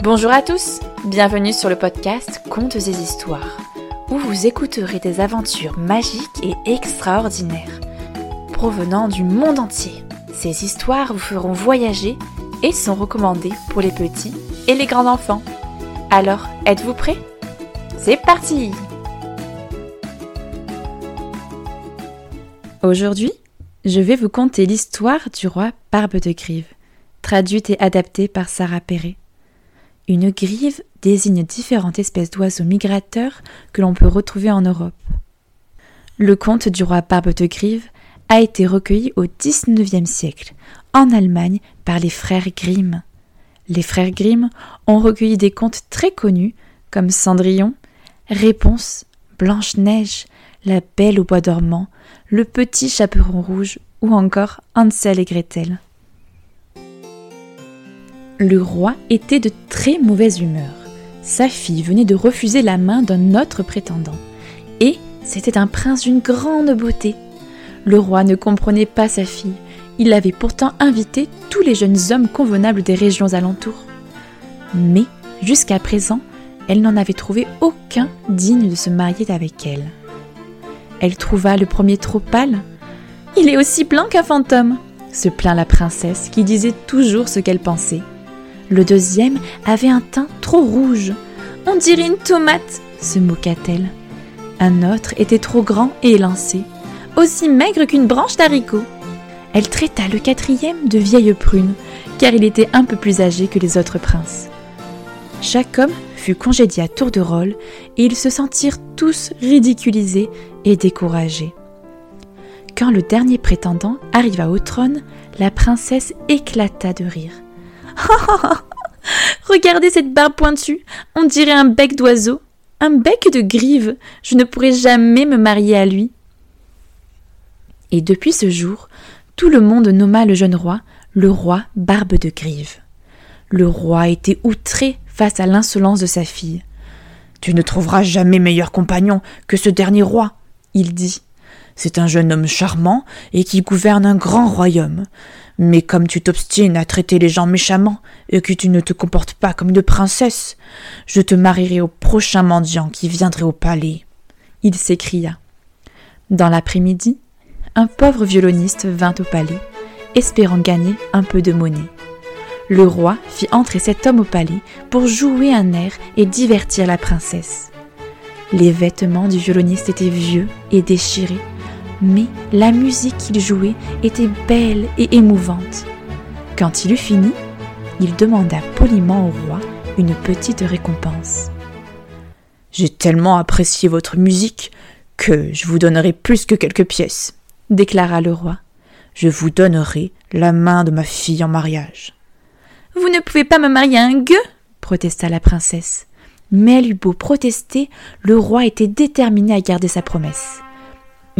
Bonjour à tous, bienvenue sur le podcast Contes et Histoires, où vous écouterez des aventures magiques et extraordinaires, provenant du monde entier. Ces histoires vous feront voyager et sont recommandées pour les petits et les grands enfants. Alors, êtes-vous prêts? C'est parti Aujourd'hui, je vais vous conter l'histoire du roi Barbe de Grive, traduite et adaptée par Sarah Perret. Une grive désigne différentes espèces d'oiseaux migrateurs que l'on peut retrouver en Europe. Le conte du roi Barbe de Grive a été recueilli au XIXe siècle, en Allemagne, par les frères Grimm. Les frères Grimm ont recueilli des contes très connus comme Cendrillon, Réponse, Blanche-Neige, La Belle au Bois dormant, Le Petit Chaperon Rouge ou encore Hansel et Gretel le roi était de très mauvaise humeur. Sa fille venait de refuser la main d'un autre prétendant. Et c'était un prince d'une grande beauté. Le roi ne comprenait pas sa fille. Il avait pourtant invité tous les jeunes hommes convenables des régions alentours. Mais, jusqu'à présent, elle n'en avait trouvé aucun digne de se marier avec elle. Elle trouva le premier trop pâle. Il est aussi blanc qu'un fantôme, se plaint la princesse qui disait toujours ce qu'elle pensait. Le deuxième avait un teint trop rouge. On dirait une tomate, se moqua-t-elle. Un autre était trop grand et élancé, aussi maigre qu'une branche d'haricot. Elle traita le quatrième de vieille prune, car il était un peu plus âgé que les autres princes. Chaque homme fut congédié à tour de rôle, et ils se sentirent tous ridiculisés et découragés. Quand le dernier prétendant arriva au trône, la princesse éclata de rire. Regardez cette barbe pointue, on dirait un bec d'oiseau, un bec de grive, je ne pourrai jamais me marier à lui. Et depuis ce jour, tout le monde nomma le jeune roi le roi Barbe de Grive. Le roi était outré face à l'insolence de sa fille. Tu ne trouveras jamais meilleur compagnon que ce dernier roi, il dit. C'est un jeune homme charmant et qui gouverne un grand royaume. Mais comme tu t'obstines à traiter les gens méchamment et que tu ne te comportes pas comme une princesse, je te marierai au prochain mendiant qui viendrait au palais. Il s'écria. Dans l'après-midi, un pauvre violoniste vint au palais, espérant gagner un peu de monnaie. Le roi fit entrer cet homme au palais pour jouer un air et divertir la princesse. Les vêtements du violoniste étaient vieux et déchirés, mais la musique qu'il jouait était belle et émouvante. Quand il eut fini, il demanda poliment au roi une petite récompense. J'ai tellement apprécié votre musique que je vous donnerai plus que quelques pièces, déclara le roi. Je vous donnerai la main de ma fille en mariage. Vous ne pouvez pas me marier à un gueux protesta la princesse. Mais elle eut beau protester, le roi était déterminé à garder sa promesse.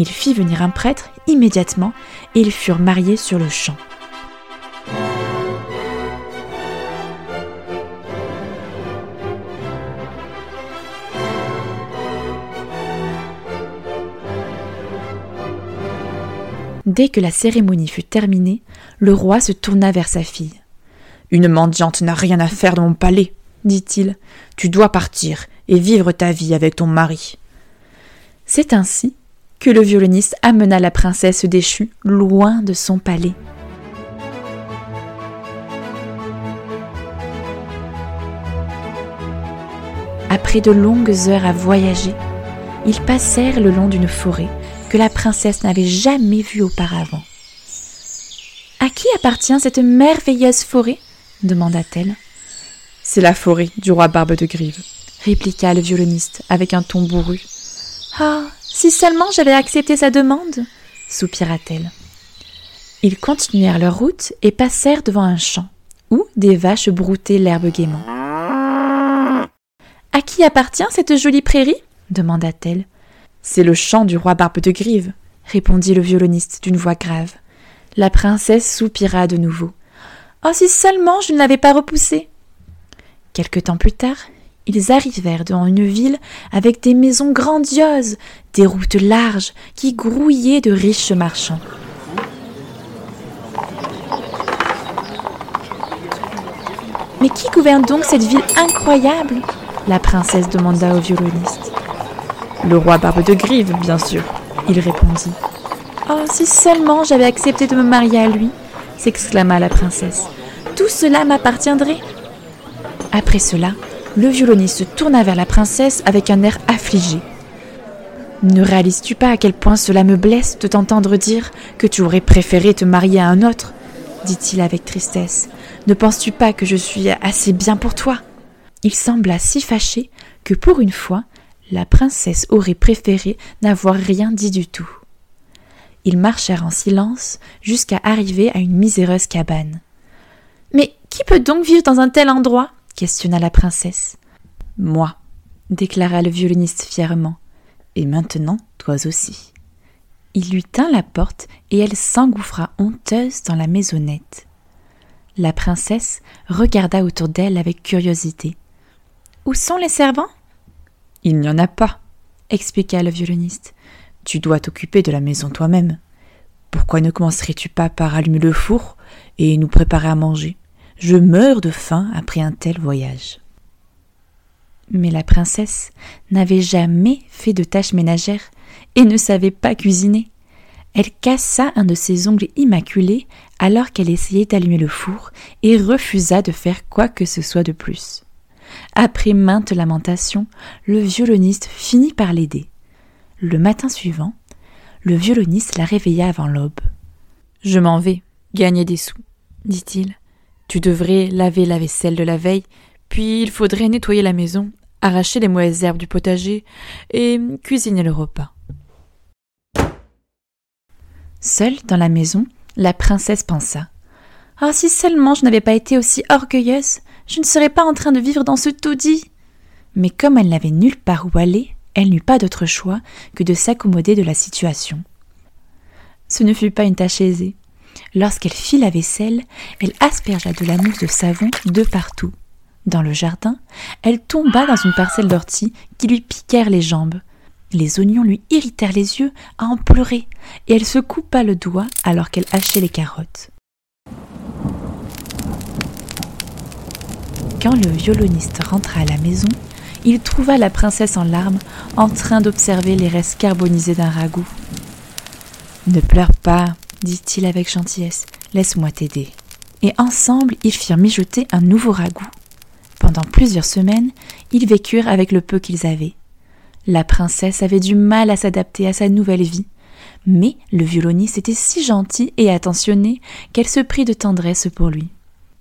Il fit venir un prêtre immédiatement et ils furent mariés sur le champ. Dès que la cérémonie fut terminée, le roi se tourna vers sa fille. Une mendiante n'a rien à faire dans mon palais, dit-il. Tu dois partir et vivre ta vie avec ton mari. C'est ainsi que le violoniste amena la princesse déchue loin de son palais. Après de longues heures à voyager, ils passèrent le long d'une forêt que la princesse n'avait jamais vue auparavant. À qui appartient cette merveilleuse forêt? demanda-t-elle. C'est la forêt du roi Barbe de Grive, répliqua le violoniste avec un ton bourru. Ah, si seulement j'avais accepté sa demande soupira-t-elle. Ils continuèrent leur route et passèrent devant un champ, où des vaches broutaient l'herbe gaiement. À qui appartient cette jolie prairie? demanda-t-elle. C'est le champ du roi Barbe de Grive, répondit le violoniste d'une voix grave. La princesse soupira de nouveau. Oh, si seulement je ne l'avais pas repoussé Quelque temps plus tard, ils arrivèrent devant une ville avec des maisons grandioses, des routes larges qui grouillaient de riches marchands. Mais qui gouverne donc cette ville incroyable? La princesse demanda au violoniste. Le roi Barbe de Grive, bien sûr, il répondit. Oh, si seulement j'avais accepté de me marier à lui s'exclama la princesse. Tout cela m'appartiendrait. Après cela, le violoniste se tourna vers la princesse avec un air affligé. Ne réalises-tu pas à quel point cela me blesse de t'entendre dire que tu aurais préféré te marier à un autre? dit-il avec tristesse. Ne penses-tu pas que je suis assez bien pour toi? Il sembla si fâché que pour une fois, la princesse aurait préféré n'avoir rien dit du tout. Ils marchèrent en silence jusqu'à arriver à une miséreuse cabane. Mais qui peut donc vivre dans un tel endroit? Questionna la princesse. Moi, déclara le violoniste fièrement. Et maintenant, toi aussi. Il lui tint la porte et elle s'engouffra honteuse dans la maisonnette. La princesse regarda autour d'elle avec curiosité. Où sont les servants? Il n'y en a pas, expliqua le violoniste. Tu dois t'occuper de la maison toi-même. Pourquoi ne commencerais-tu pas par allumer le four et nous préparer à manger? Je meurs de faim après un tel voyage. Mais la princesse n'avait jamais fait de tâches ménagères et ne savait pas cuisiner. Elle cassa un de ses ongles immaculés alors qu'elle essayait d'allumer le four et refusa de faire quoi que ce soit de plus. Après maintes lamentations, le violoniste finit par l'aider. Le matin suivant, le violoniste la réveilla avant l'aube. Je m'en vais, gagner des sous, dit-il. Tu devrais laver la vaisselle de la veille, puis il faudrait nettoyer la maison, arracher les mauvaises herbes du potager et cuisiner le repas. Seule dans la maison, la princesse pensa. Ah, si seulement je n'avais pas été aussi orgueilleuse, je ne serais pas en train de vivre dans ce taudis. Mais comme elle n'avait nulle part où aller, elle n'eut pas d'autre choix que de s'accommoder de la situation. Ce ne fut pas une tâche aisée. Lorsqu'elle fit la vaisselle, elle aspergea de la mousse de savon de partout. Dans le jardin, elle tomba dans une parcelle d'orties qui lui piquèrent les jambes. Les oignons lui irritèrent les yeux à en pleurer, et elle se coupa le doigt alors qu'elle hachait les carottes. Quand le violoniste rentra à la maison, il trouva la princesse en larmes, en train d'observer les restes carbonisés d'un ragoût. Ne pleure pas, dit-il avec gentillesse, laisse-moi t'aider. Et ensemble, ils firent mijoter un nouveau ragoût. Pendant plusieurs semaines, ils vécurent avec le peu qu'ils avaient. La princesse avait du mal à s'adapter à sa nouvelle vie, mais le violoniste était si gentil et attentionné qu'elle se prit de tendresse pour lui.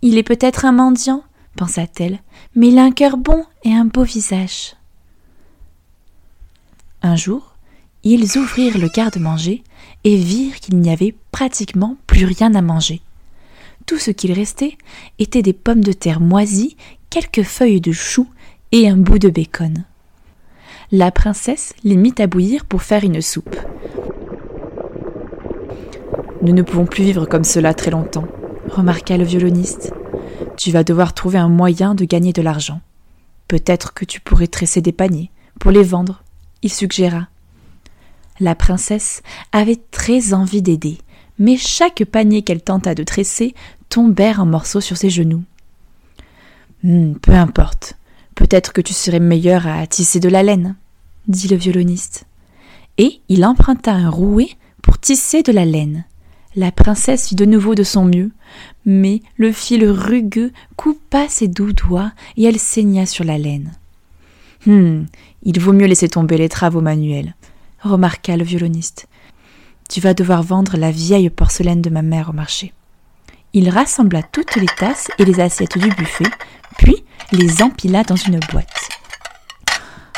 Il est peut-être un mendiant, pensa-t-elle, mais il a un cœur bon et un beau visage. Un jour, ils ouvrirent le garde-manger et virent qu'il n'y avait pratiquement plus rien à manger. Tout ce qu'il restait était des pommes de terre moisies, quelques feuilles de chou et un bout de bacon la princesse les mit à bouillir pour faire une soupe. Nous ne pouvons plus vivre comme cela très longtemps, remarqua le violoniste. Tu vas devoir trouver un moyen de gagner de l'argent. Peut-être que tu pourrais tresser des paniers pour les vendre, il suggéra. La princesse avait très envie d'aider, mais chaque panier qu'elle tenta de tresser tombèrent en morceaux sur ses genoux. Hmm, peu importe, Peut-être que tu serais meilleur à tisser de la laine, dit le violoniste. Et il emprunta un rouet pour tisser de la laine. La princesse fit de nouveau de son mieux, mais le fil rugueux coupa ses doux doigts et elle saigna sur la laine. Hum, il vaut mieux laisser tomber les travaux manuels, remarqua le violoniste. Tu vas devoir vendre la vieille porcelaine de ma mère au marché. Il rassembla toutes les tasses et les assiettes du buffet, puis les empila dans une boîte.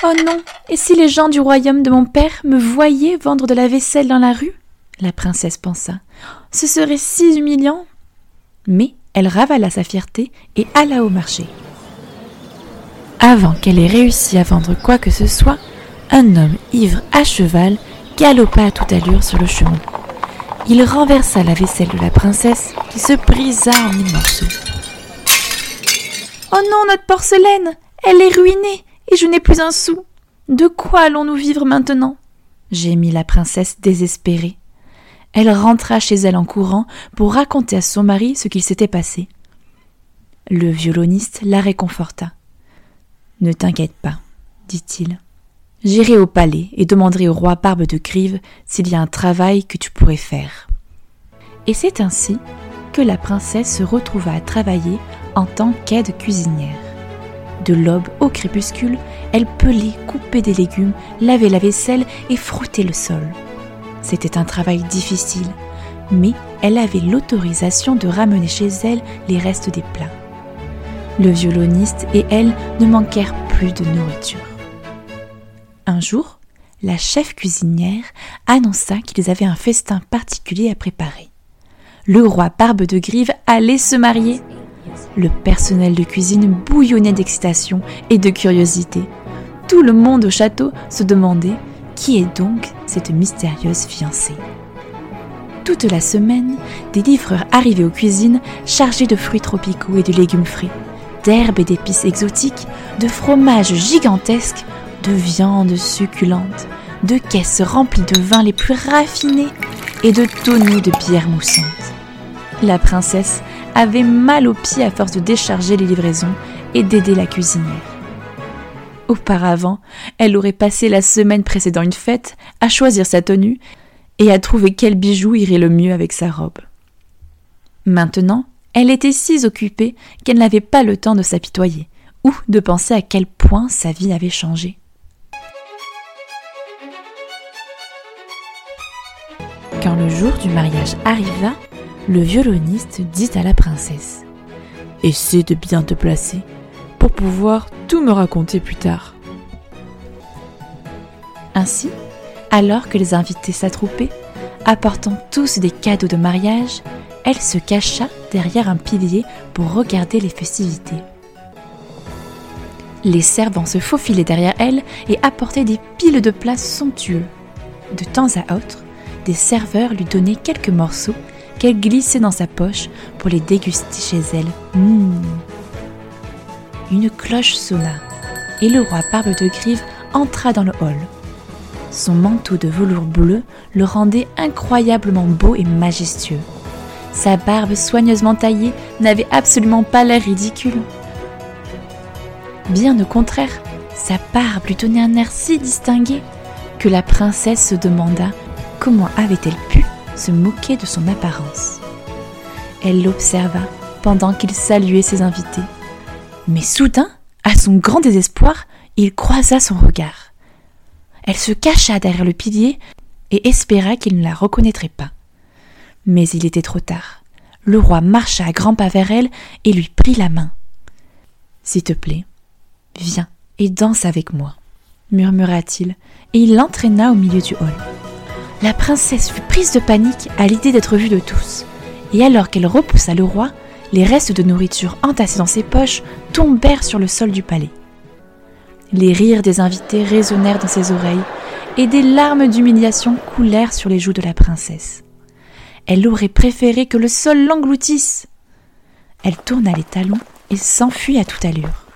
Oh non, et si les gens du royaume de mon père me voyaient vendre de la vaisselle dans la rue? La princesse pensa. Ce serait si humiliant. Mais elle ravala sa fierté et alla au marché. Avant qu'elle ait réussi à vendre quoi que ce soit, un homme ivre à cheval galopa à toute allure sur le chemin. Il renversa la vaisselle de la princesse qui se brisa en mille morceaux. Oh non, notre porcelaine Elle est ruinée et je n'ai plus un sou. De quoi allons-nous vivre maintenant? Gémit la princesse désespérée. Elle rentra chez elle en courant pour raconter à son mari ce qu'il s'était passé. Le violoniste la réconforta. Ne t'inquiète pas, dit-il. J'irai au palais et demanderai au roi Barbe de Grive s'il y a un travail que tu pourrais faire. Et c'est ainsi que la princesse se retrouva à travailler en tant qu'aide cuisinière. De l'aube au crépuscule, elle pelait, coupait des légumes, lavait la vaisselle et frottait le sol. C'était un travail difficile, mais elle avait l'autorisation de ramener chez elle les restes des plats. Le violoniste et elle ne manquèrent plus de nourriture. Un jour, la chef cuisinière annonça qu'ils avaient un festin particulier à préparer. Le roi Barbe de Grive allait se marier. Le personnel de cuisine bouillonnait d'excitation et de curiosité. Tout le monde au château se demandait qui est donc cette mystérieuse fiancée. Toute la semaine, des livreurs arrivaient aux cuisines chargés de fruits tropicaux et de légumes frais, d'herbes et d'épices exotiques, de fromages gigantesques, de viandes succulentes, de caisses remplies de vins les plus raffinés et de tonneaux de bière moussante. La princesse avait mal aux pieds à force de décharger les livraisons et d'aider la cuisinière. Auparavant, elle aurait passé la semaine précédant une fête à choisir sa tenue et à trouver quel bijou irait le mieux avec sa robe. Maintenant, elle était si occupée qu'elle n'avait pas le temps de s'apitoyer ou de penser à quel point sa vie avait changé. Quand le jour du mariage arriva, le violoniste dit à la princesse Essaie de bien te placer pour pouvoir tout me raconter plus tard. Ainsi, alors que les invités s'attroupaient, apportant tous des cadeaux de mariage, elle se cacha derrière un pilier pour regarder les festivités. Les servants se faufilaient derrière elle et apportaient des piles de plats somptueux. De temps à autre, des serveurs lui donnaient quelques morceaux qu'elle glissait dans sa poche pour les déguster chez elle. Mmh. Une cloche sonna et le roi Barbe de Grive entra dans le hall. Son manteau de velours bleu le rendait incroyablement beau et majestueux. Sa barbe soigneusement taillée n'avait absolument pas l'air ridicule. Bien au contraire, sa barbe lui donnait un air si distingué que la princesse se demanda comment avait-elle pu se moquer de son apparence? Elle l'observa pendant qu'il saluait ses invités. Mais soudain, à son grand désespoir, il croisa son regard. Elle se cacha derrière le pilier et espéra qu'il ne la reconnaîtrait pas. Mais il était trop tard. Le roi marcha à grands pas vers elle et lui prit la main. S'il te plaît, viens et danse avec moi, murmura-t-il, et il l'entraîna au milieu du hall. La princesse fut prise de panique à l'idée d'être vue de tous, et alors qu'elle repoussa le roi, les restes de nourriture entassés dans ses poches tombèrent sur le sol du palais. Les rires des invités résonnèrent dans ses oreilles, et des larmes d'humiliation coulèrent sur les joues de la princesse. Elle aurait préféré que le sol l'engloutisse. Elle tourna les talons et s'enfuit à toute allure.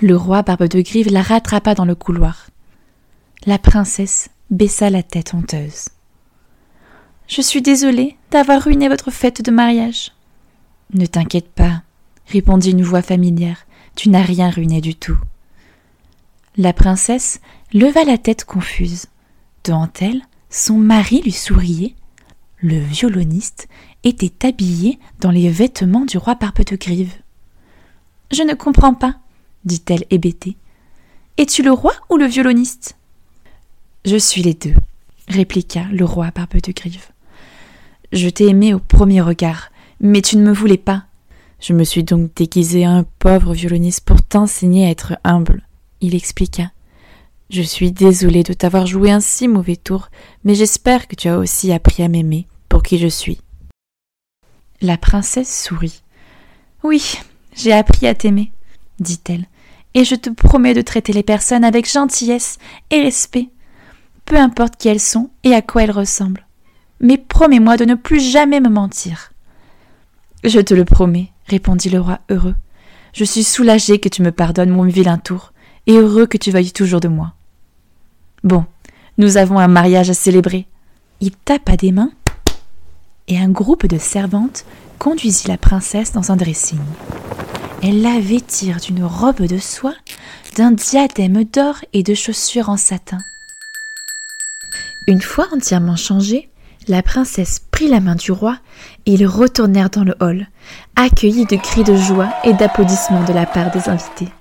Le roi Barbe de Grive la rattrapa dans le couloir. La princesse baissa la tête honteuse. Je suis désolée d'avoir ruiné votre fête de mariage. Ne t'inquiète pas, répondit une voix familière. Tu n'as rien ruiné du tout. La princesse leva la tête confuse. Devant elle, son mari lui souriait. Le violoniste était habillé dans les vêtements du roi Barbe de Grive. Je ne comprends pas, dit-elle hébétée. Es-tu le roi ou le violoniste? Je suis les deux, répliqua le roi Barbe de Grive. Je t'ai aimé au premier regard, mais tu ne me voulais pas. Je me suis donc déguisé un pauvre violoniste pour t'enseigner à être humble, il expliqua. Je suis désolé de t'avoir joué un si mauvais tour, mais j'espère que tu as aussi appris à m'aimer pour qui je suis. La princesse sourit. Oui, j'ai appris à t'aimer, dit-elle, et je te promets de traiter les personnes avec gentillesse et respect peu importe qui elles sont et à quoi elles ressemblent. Mais promets-moi de ne plus jamais me mentir. Je te le promets, répondit le roi heureux. Je suis soulagé que tu me pardonnes mon vilain tour, et heureux que tu veuilles toujours de moi. Bon, nous avons un mariage à célébrer. Il tapa des mains, et un groupe de servantes conduisit la princesse dans un dressing. Elle la vêtirent d'une robe de soie, d'un diadème d'or et de chaussures en satin. Une fois entièrement changée, la princesse prit la main du roi et ils retournèrent dans le hall, accueillis de cris de joie et d'applaudissements de la part des invités.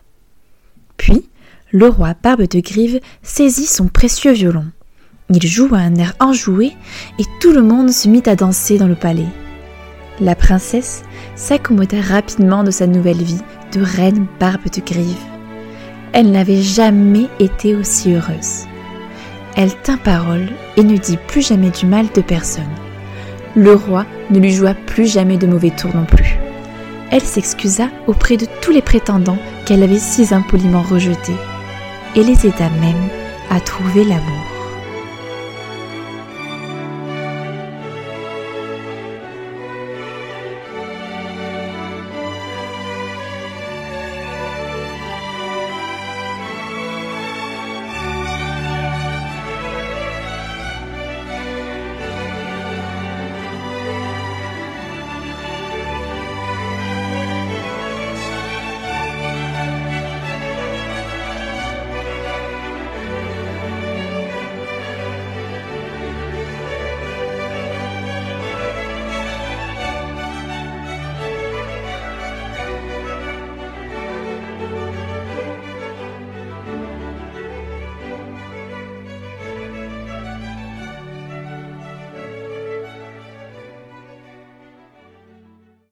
Puis, le roi Barbe de Grive saisit son précieux violon. Il joua un air enjoué et tout le monde se mit à danser dans le palais. La princesse s'accommoda rapidement de sa nouvelle vie de reine Barbe de Grive. Elle n'avait jamais été aussi heureuse. Elle tint parole et ne dit plus jamais du mal de personne. Le roi ne lui joua plus jamais de mauvais tours non plus. Elle s'excusa auprès de tous les prétendants qu'elle avait si impoliment rejetés et les aida même à trouver l'amour.